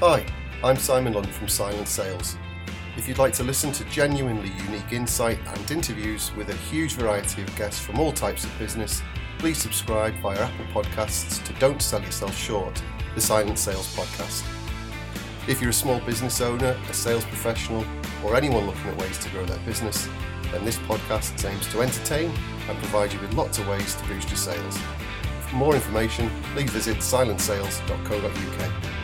Hi, I'm Simon Lund from Silent Sales. If you'd like to listen to genuinely unique insight and interviews with a huge variety of guests from all types of business, please subscribe via Apple Podcasts to Don't Sell Yourself Short, the Silent Sales Podcast. If you're a small business owner, a sales professional, or anyone looking at ways to grow their business, then this podcast aims to entertain and provide you with lots of ways to boost your sales. For more information, please visit silentsales.co.uk.